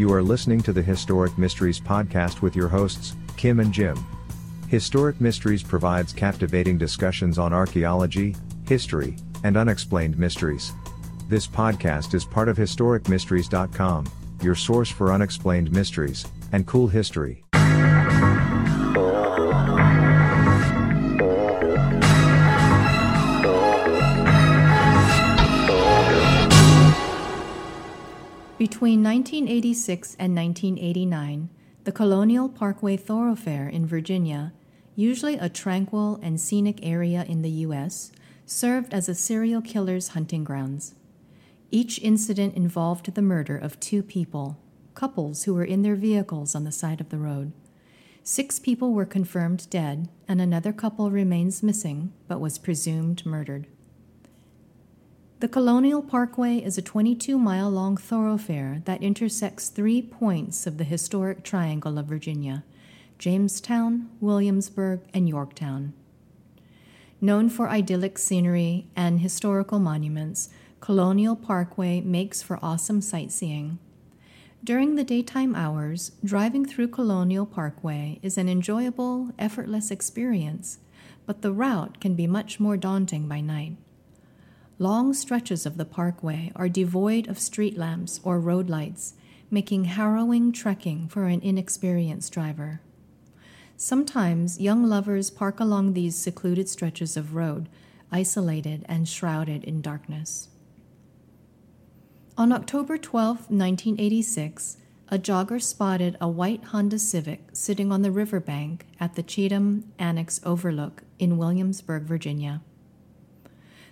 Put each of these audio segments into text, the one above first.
You are listening to the Historic Mysteries podcast with your hosts, Kim and Jim. Historic Mysteries provides captivating discussions on archaeology, history, and unexplained mysteries. This podcast is part of HistoricMysteries.com, your source for unexplained mysteries and cool history. Between 1986 and 1989, the Colonial Parkway thoroughfare in Virginia, usually a tranquil and scenic area in the U.S., served as a serial killer's hunting grounds. Each incident involved the murder of two people, couples who were in their vehicles on the side of the road. Six people were confirmed dead, and another couple remains missing but was presumed murdered. The Colonial Parkway is a 22 mile long thoroughfare that intersects three points of the historic triangle of Virginia Jamestown, Williamsburg, and Yorktown. Known for idyllic scenery and historical monuments, Colonial Parkway makes for awesome sightseeing. During the daytime hours, driving through Colonial Parkway is an enjoyable, effortless experience, but the route can be much more daunting by night. Long stretches of the parkway are devoid of street lamps or road lights, making harrowing trekking for an inexperienced driver. Sometimes young lovers park along these secluded stretches of road, isolated and shrouded in darkness. On October 12, 1986, a jogger spotted a white Honda Civic sitting on the riverbank at the Cheatham Annex Overlook in Williamsburg, Virginia.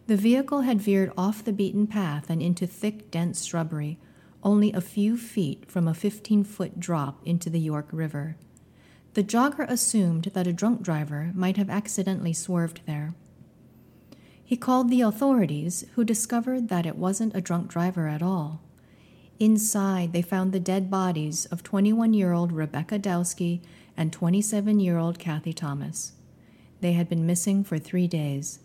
The vehicle had veered off the beaten path and into thick, dense shrubbery, only a few feet from a 15 foot drop into the York River. The jogger assumed that a drunk driver might have accidentally swerved there. He called the authorities, who discovered that it wasn't a drunk driver at all. Inside, they found the dead bodies of 21 year old Rebecca Dowski and 27 year old Kathy Thomas. They had been missing for three days.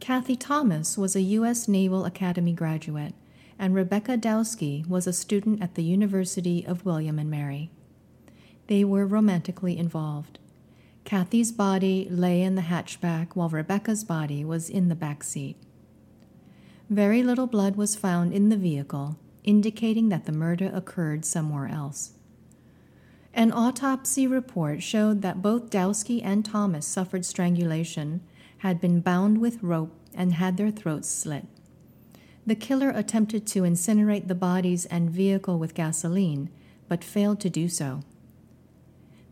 Kathy Thomas was a U.S. Naval Academy graduate, and Rebecca Dowski was a student at the University of William and Mary. They were romantically involved. Kathy's body lay in the hatchback while Rebecca's body was in the back seat. Very little blood was found in the vehicle, indicating that the murder occurred somewhere else. An autopsy report showed that both Dowski and Thomas suffered strangulation had been bound with rope and had their throats slit. The killer attempted to incinerate the bodies and vehicle with gasoline, but failed to do so.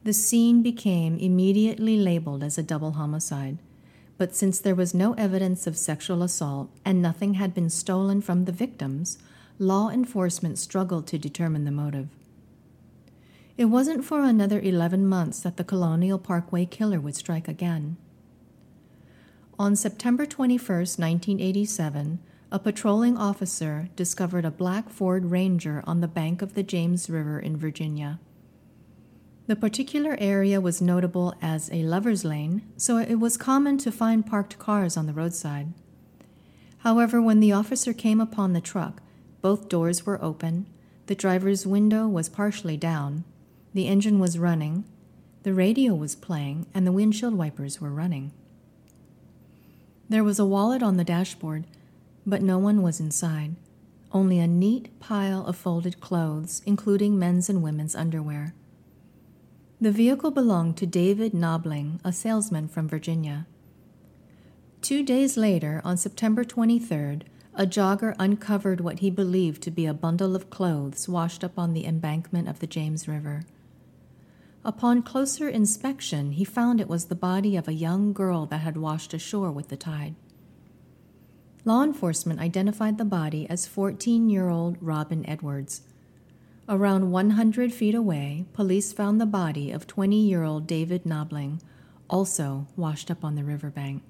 The scene became immediately labeled as a double homicide, but since there was no evidence of sexual assault and nothing had been stolen from the victims, law enforcement struggled to determine the motive. It wasn't for another 11 months that the Colonial Parkway killer would strike again. On September 21, 1987, a patrolling officer discovered a black Ford Ranger on the bank of the James River in Virginia. The particular area was notable as a lover's lane, so it was common to find parked cars on the roadside. However, when the officer came upon the truck, both doors were open, the driver's window was partially down, the engine was running, the radio was playing, and the windshield wipers were running. There was a wallet on the dashboard, but no one was inside. Only a neat pile of folded clothes, including men's and women's underwear. The vehicle belonged to David Knobling, a salesman from Virginia. Two days later, on September 23rd, a jogger uncovered what he believed to be a bundle of clothes washed up on the embankment of the James River. Upon closer inspection, he found it was the body of a young girl that had washed ashore with the tide. Law enforcement identified the body as 14 year old Robin Edwards. Around 100 feet away, police found the body of 20 year old David Knobling, also washed up on the riverbank.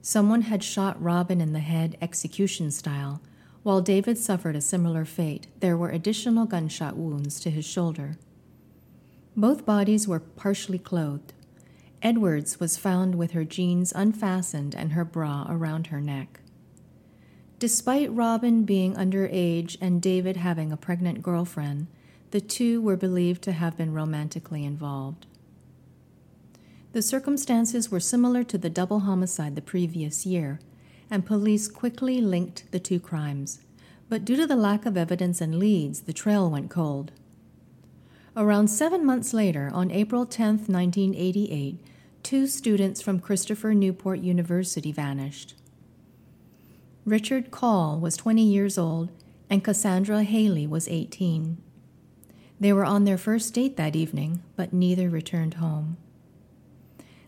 Someone had shot Robin in the head execution style. While David suffered a similar fate, there were additional gunshot wounds to his shoulder. Both bodies were partially clothed. Edwards was found with her jeans unfastened and her bra around her neck. Despite Robin being underage and David having a pregnant girlfriend, the two were believed to have been romantically involved. The circumstances were similar to the double homicide the previous year, and police quickly linked the two crimes. But due to the lack of evidence and leads, the trail went cold. Around seven months later, on April 10, 1988, two students from Christopher Newport University vanished. Richard Call was 20 years old, and Cassandra Hailey was 18. They were on their first date that evening, but neither returned home.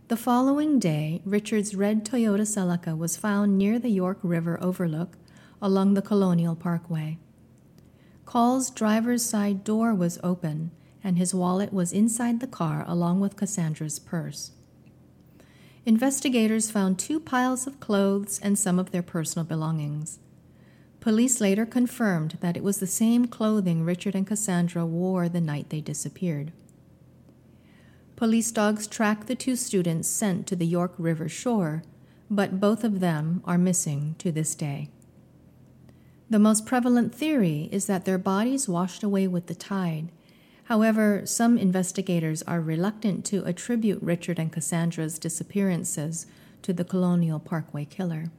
The following day, Richard's red Toyota Celica was found near the York River overlook along the Colonial Parkway. Call's driver's side door was open, and his wallet was inside the car along with Cassandra's purse. Investigators found two piles of clothes and some of their personal belongings. Police later confirmed that it was the same clothing Richard and Cassandra wore the night they disappeared. Police dogs tracked the two students sent to the York River shore, but both of them are missing to this day. The most prevalent theory is that their bodies washed away with the tide. However, some investigators are reluctant to attribute Richard and Cassandra's disappearances to the Colonial Parkway killer.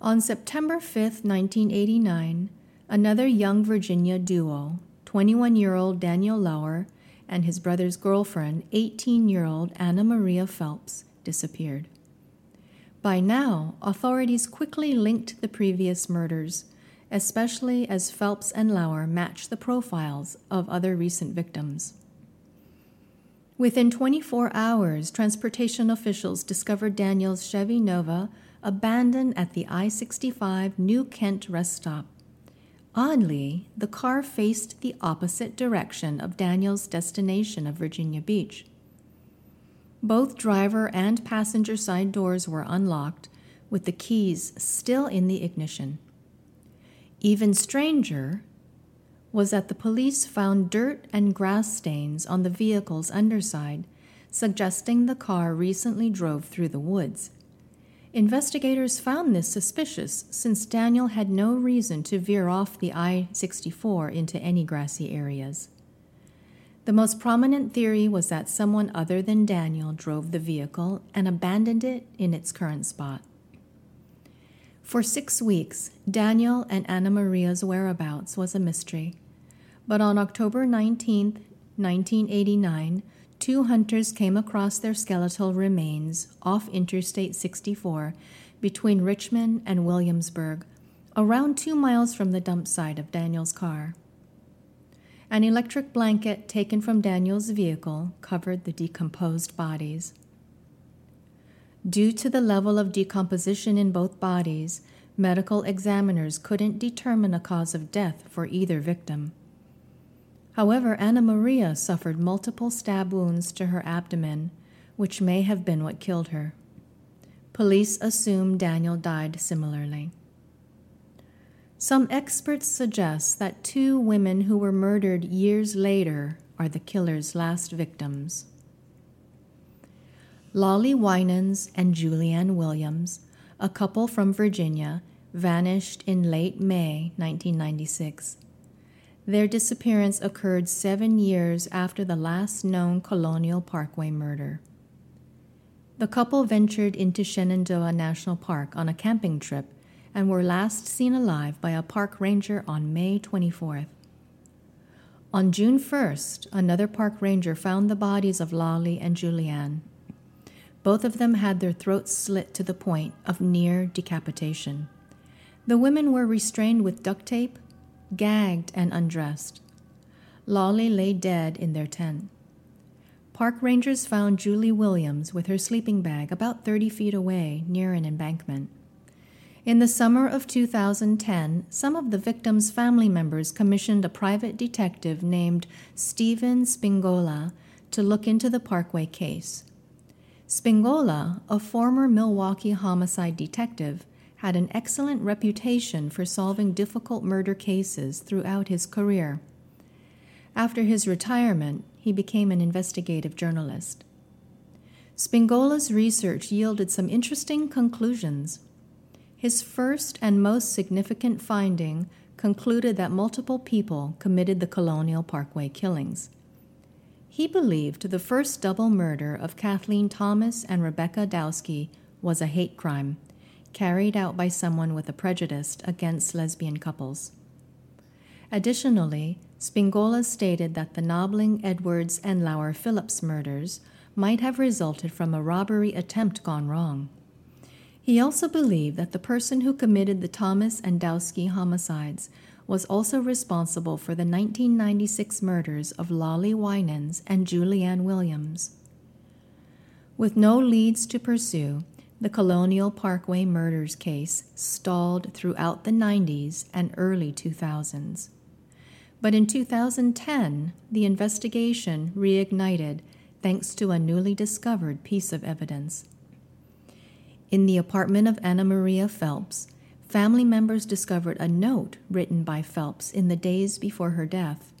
On September 5, 1989, another young Virginia duo, 21 year old Daniel Lauer and his brother's girlfriend, 18 year old Anna Maria Phelps, disappeared. By now, authorities quickly linked the previous murders, especially as Phelps and Lauer matched the profiles of other recent victims. Within 24 hours, transportation officials discovered Daniel's Chevy Nova abandoned at the I 65 New Kent rest stop. Oddly, the car faced the opposite direction of Daniel's destination of Virginia Beach. Both driver and passenger side doors were unlocked, with the keys still in the ignition. Even stranger was that the police found dirt and grass stains on the vehicle's underside, suggesting the car recently drove through the woods. Investigators found this suspicious since Daniel had no reason to veer off the I 64 into any grassy areas. The most prominent theory was that someone other than Daniel drove the vehicle and abandoned it in its current spot. For six weeks, Daniel and Anna Maria's whereabouts was a mystery. But on October 19, 1989, two hunters came across their skeletal remains off Interstate 64 between Richmond and Williamsburg, around two miles from the dump site of Daniel's car. An electric blanket taken from Daniel's vehicle covered the decomposed bodies. Due to the level of decomposition in both bodies, medical examiners couldn't determine a cause of death for either victim. However, Anna Maria suffered multiple stab wounds to her abdomen, which may have been what killed her. Police assume Daniel died similarly. Some experts suggest that two women who were murdered years later are the killer's last victims. Lollie Winans and Julianne Williams, a couple from Virginia, vanished in late May 1996. Their disappearance occurred seven years after the last known Colonial Parkway murder. The couple ventured into Shenandoah National Park on a camping trip and were last seen alive by a park ranger on May 24th. On June 1st, another park ranger found the bodies of Lollie and Julianne. Both of them had their throats slit to the point of near decapitation. The women were restrained with duct tape, gagged, and undressed. Lollie lay dead in their tent. Park rangers found Julie Williams with her sleeping bag about 30 feet away near an embankment. In the summer of 2010, some of the victims' family members commissioned a private detective named Stephen Spingola to look into the Parkway case. Spingola, a former Milwaukee homicide detective, had an excellent reputation for solving difficult murder cases throughout his career. After his retirement, he became an investigative journalist. Spingola's research yielded some interesting conclusions. His first and most significant finding concluded that multiple people committed the Colonial Parkway killings. He believed the first double murder of Kathleen Thomas and Rebecca Dowski was a hate crime carried out by someone with a prejudice against lesbian couples. Additionally, Spingola stated that the Knobling, Edwards, and Lauer Phillips murders might have resulted from a robbery attempt gone wrong. He also believed that the person who committed the Thomas and Dowski homicides was also responsible for the 1996 murders of Lollie Winans and Julianne Williams. With no leads to pursue, the Colonial Parkway murders case stalled throughout the 90s and early 2000s. But in 2010, the investigation reignited thanks to a newly discovered piece of evidence. In the apartment of Anna Maria Phelps, family members discovered a note written by Phelps in the days before her death.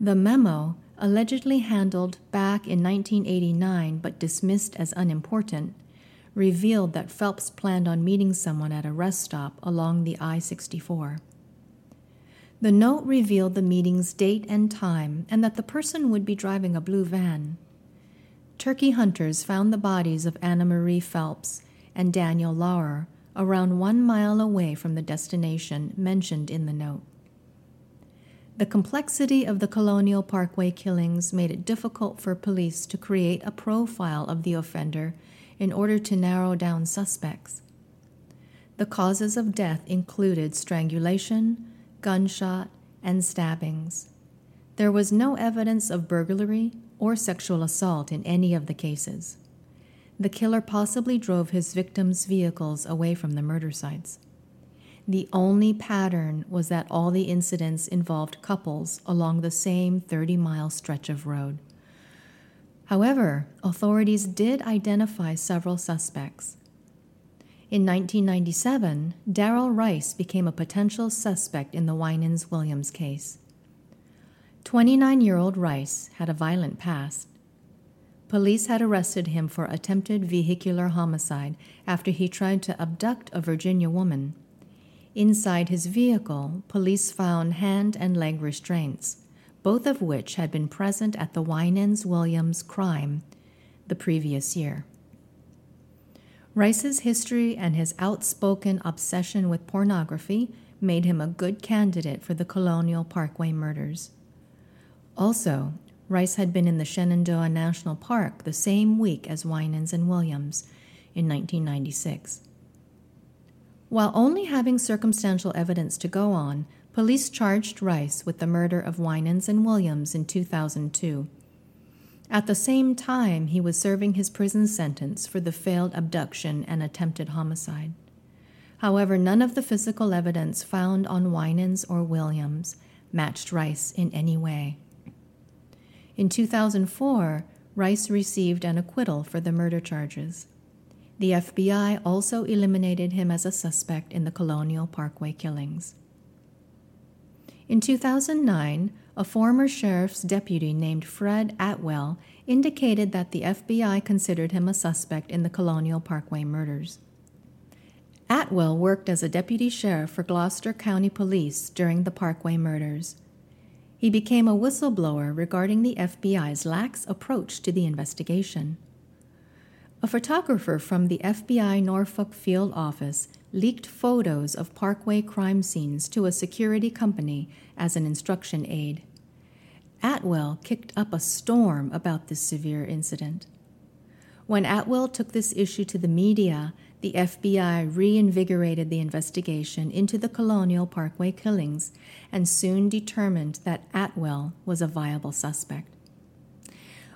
The memo, allegedly handled back in 1989 but dismissed as unimportant, revealed that Phelps planned on meeting someone at a rest stop along the I 64. The note revealed the meeting's date and time and that the person would be driving a blue van. Turkey hunters found the bodies of Anna Marie Phelps and Daniel Lauer around one mile away from the destination mentioned in the note. The complexity of the Colonial Parkway killings made it difficult for police to create a profile of the offender in order to narrow down suspects. The causes of death included strangulation, gunshot, and stabbings. There was no evidence of burglary or sexual assault in any of the cases the killer possibly drove his victims' vehicles away from the murder sites. The only pattern was that all the incidents involved couples along the same 30 mile stretch of road. However, authorities did identify several suspects. In 1997, Darrell Rice became a potential suspect in the Winans Williams case. 29 year old Rice had a violent past Police had arrested him for attempted vehicular homicide after he tried to abduct a Virginia woman. Inside his vehicle, police found hand and leg restraints, both of which had been present at the Winans Williams crime the previous year. Rice's history and his outspoken obsession with pornography made him a good candidate for the Colonial Parkway murders. Also, Rice had been in the Shenandoah National Park the same week as Winans and Williams in 1996. While only having circumstantial evidence to go on, police charged Rice with the murder of Winans and Williams in 2002. At the same time, he was serving his prison sentence for the failed abduction and attempted homicide. However, none of the physical evidence found on Winans or Williams matched Rice in any way. In 2004, Rice received an acquittal for the murder charges. The FBI also eliminated him as a suspect in the Colonial Parkway killings. In 2009, a former sheriff's deputy named Fred Atwell indicated that the FBI considered him a suspect in the Colonial Parkway murders. Atwell worked as a deputy sheriff for Gloucester County Police during the Parkway murders. He became a whistleblower regarding the FBI's lax approach to the investigation. A photographer from the FBI Norfolk field office leaked photos of Parkway crime scenes to a security company as an instruction aid. Atwell kicked up a storm about this severe incident. When Atwell took this issue to the media, the FBI reinvigorated the investigation into the Colonial Parkway killings and soon determined that Atwell was a viable suspect.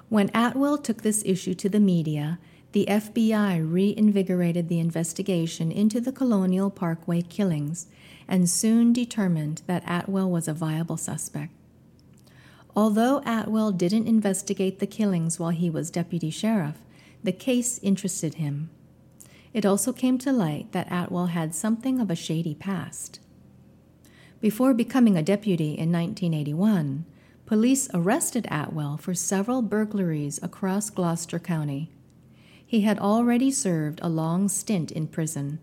When Atwell took this issue to the media, the FBI reinvigorated the investigation into the Colonial Parkway killings and soon determined that Atwell was a viable suspect. Although Atwell didn't investigate the killings while he was deputy sheriff, the case interested him. It also came to light that Atwell had something of a shady past. Before becoming a deputy in 1981, police arrested Atwell for several burglaries across Gloucester County. He had already served a long stint in prison.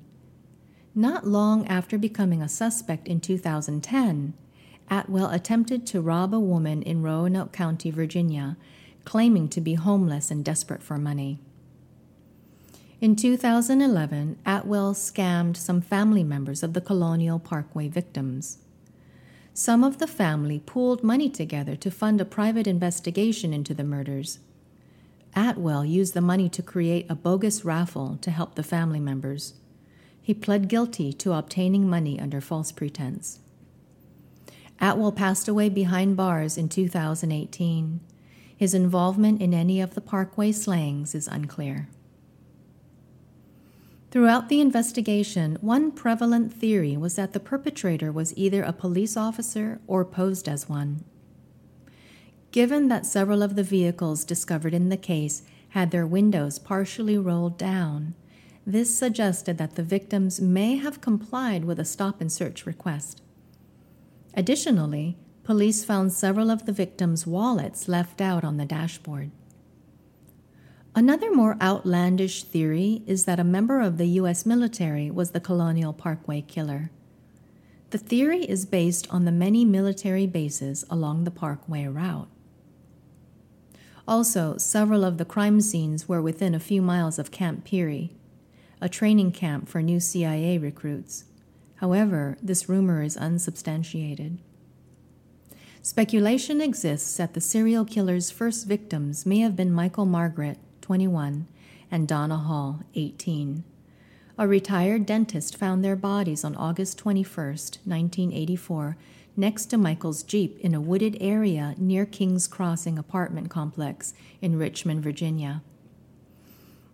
Not long after becoming a suspect in 2010, Atwell attempted to rob a woman in Roanoke County, Virginia, claiming to be homeless and desperate for money. In 2011, Atwell scammed some family members of the Colonial Parkway victims. Some of the family pooled money together to fund a private investigation into the murders. Atwell used the money to create a bogus raffle to help the family members. He pled guilty to obtaining money under false pretense. Atwell passed away behind bars in 2018. His involvement in any of the Parkway slangs is unclear. Throughout the investigation, one prevalent theory was that the perpetrator was either a police officer or posed as one. Given that several of the vehicles discovered in the case had their windows partially rolled down, this suggested that the victims may have complied with a stop and search request. Additionally, police found several of the victims' wallets left out on the dashboard. Another more outlandish theory is that a member of the U.S. military was the Colonial Parkway killer. The theory is based on the many military bases along the Parkway route. Also, several of the crime scenes were within a few miles of Camp Peary, a training camp for new CIA recruits. However, this rumor is unsubstantiated. Speculation exists that the serial killer's first victims may have been Michael Margaret 21, and Donna Hall, 18. A retired dentist found their bodies on August 21, 1984, next to Michael's Jeep in a wooded area near King's Crossing apartment complex in Richmond, Virginia.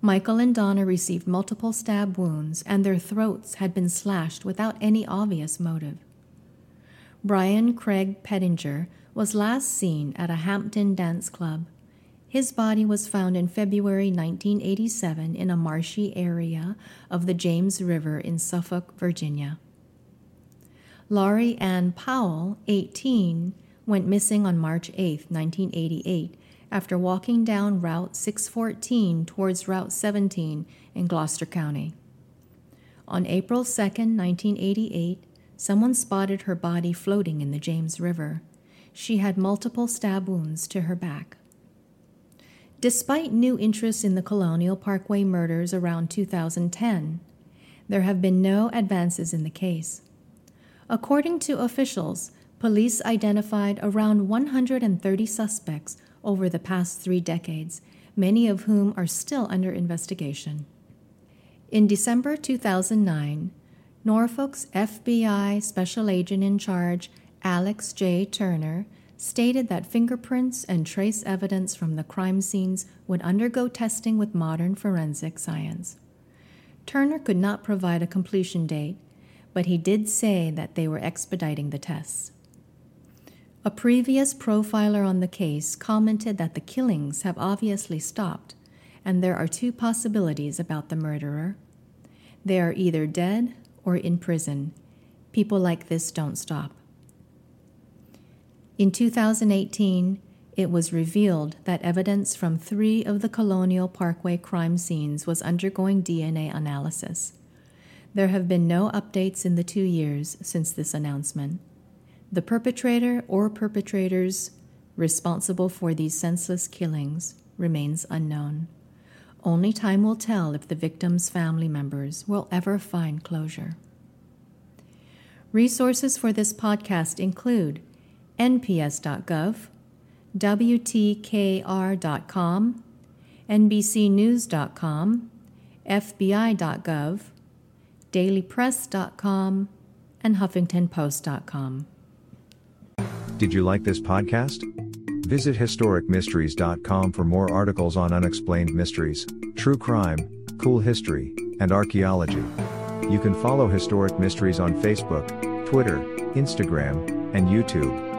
Michael and Donna received multiple stab wounds, and their throats had been slashed without any obvious motive. Brian Craig Pettinger was last seen at a Hampton dance club. His body was found in February 1987 in a marshy area of the James River in Suffolk, Virginia. Laurie Ann Powell, 18, went missing on March 8, 1988, after walking down Route 614 towards Route 17 in Gloucester County. On April 2, 1988, someone spotted her body floating in the James River. She had multiple stab wounds to her back. Despite new interest in the Colonial Parkway murders around 2010, there have been no advances in the case. According to officials, police identified around 130 suspects over the past three decades, many of whom are still under investigation. In December 2009, Norfolk's FBI Special Agent in Charge, Alex J. Turner, stated that fingerprints and trace evidence from the crime scenes would undergo testing with modern forensic science. Turner could not provide a completion date, but he did say that they were expediting the tests. A previous profiler on the case commented that the killings have obviously stopped, and there are two possibilities about the murderer. They are either dead or in prison. People like this don't stop. In 2018, it was revealed that evidence from three of the Colonial Parkway crime scenes was undergoing DNA analysis. There have been no updates in the two years since this announcement. The perpetrator or perpetrators responsible for these senseless killings remains unknown. Only time will tell if the victims' family members will ever find closure. Resources for this podcast include nps.gov, WTKR.com, NBCNews.com, FBI.gov, DailyPress.com, and HuffingtonPost.com. Did you like this podcast? Visit HistoricMysteries.com for more articles on unexplained mysteries, true crime, cool history, and archaeology. You can follow Historic Mysteries on Facebook, Twitter, Instagram, and YouTube.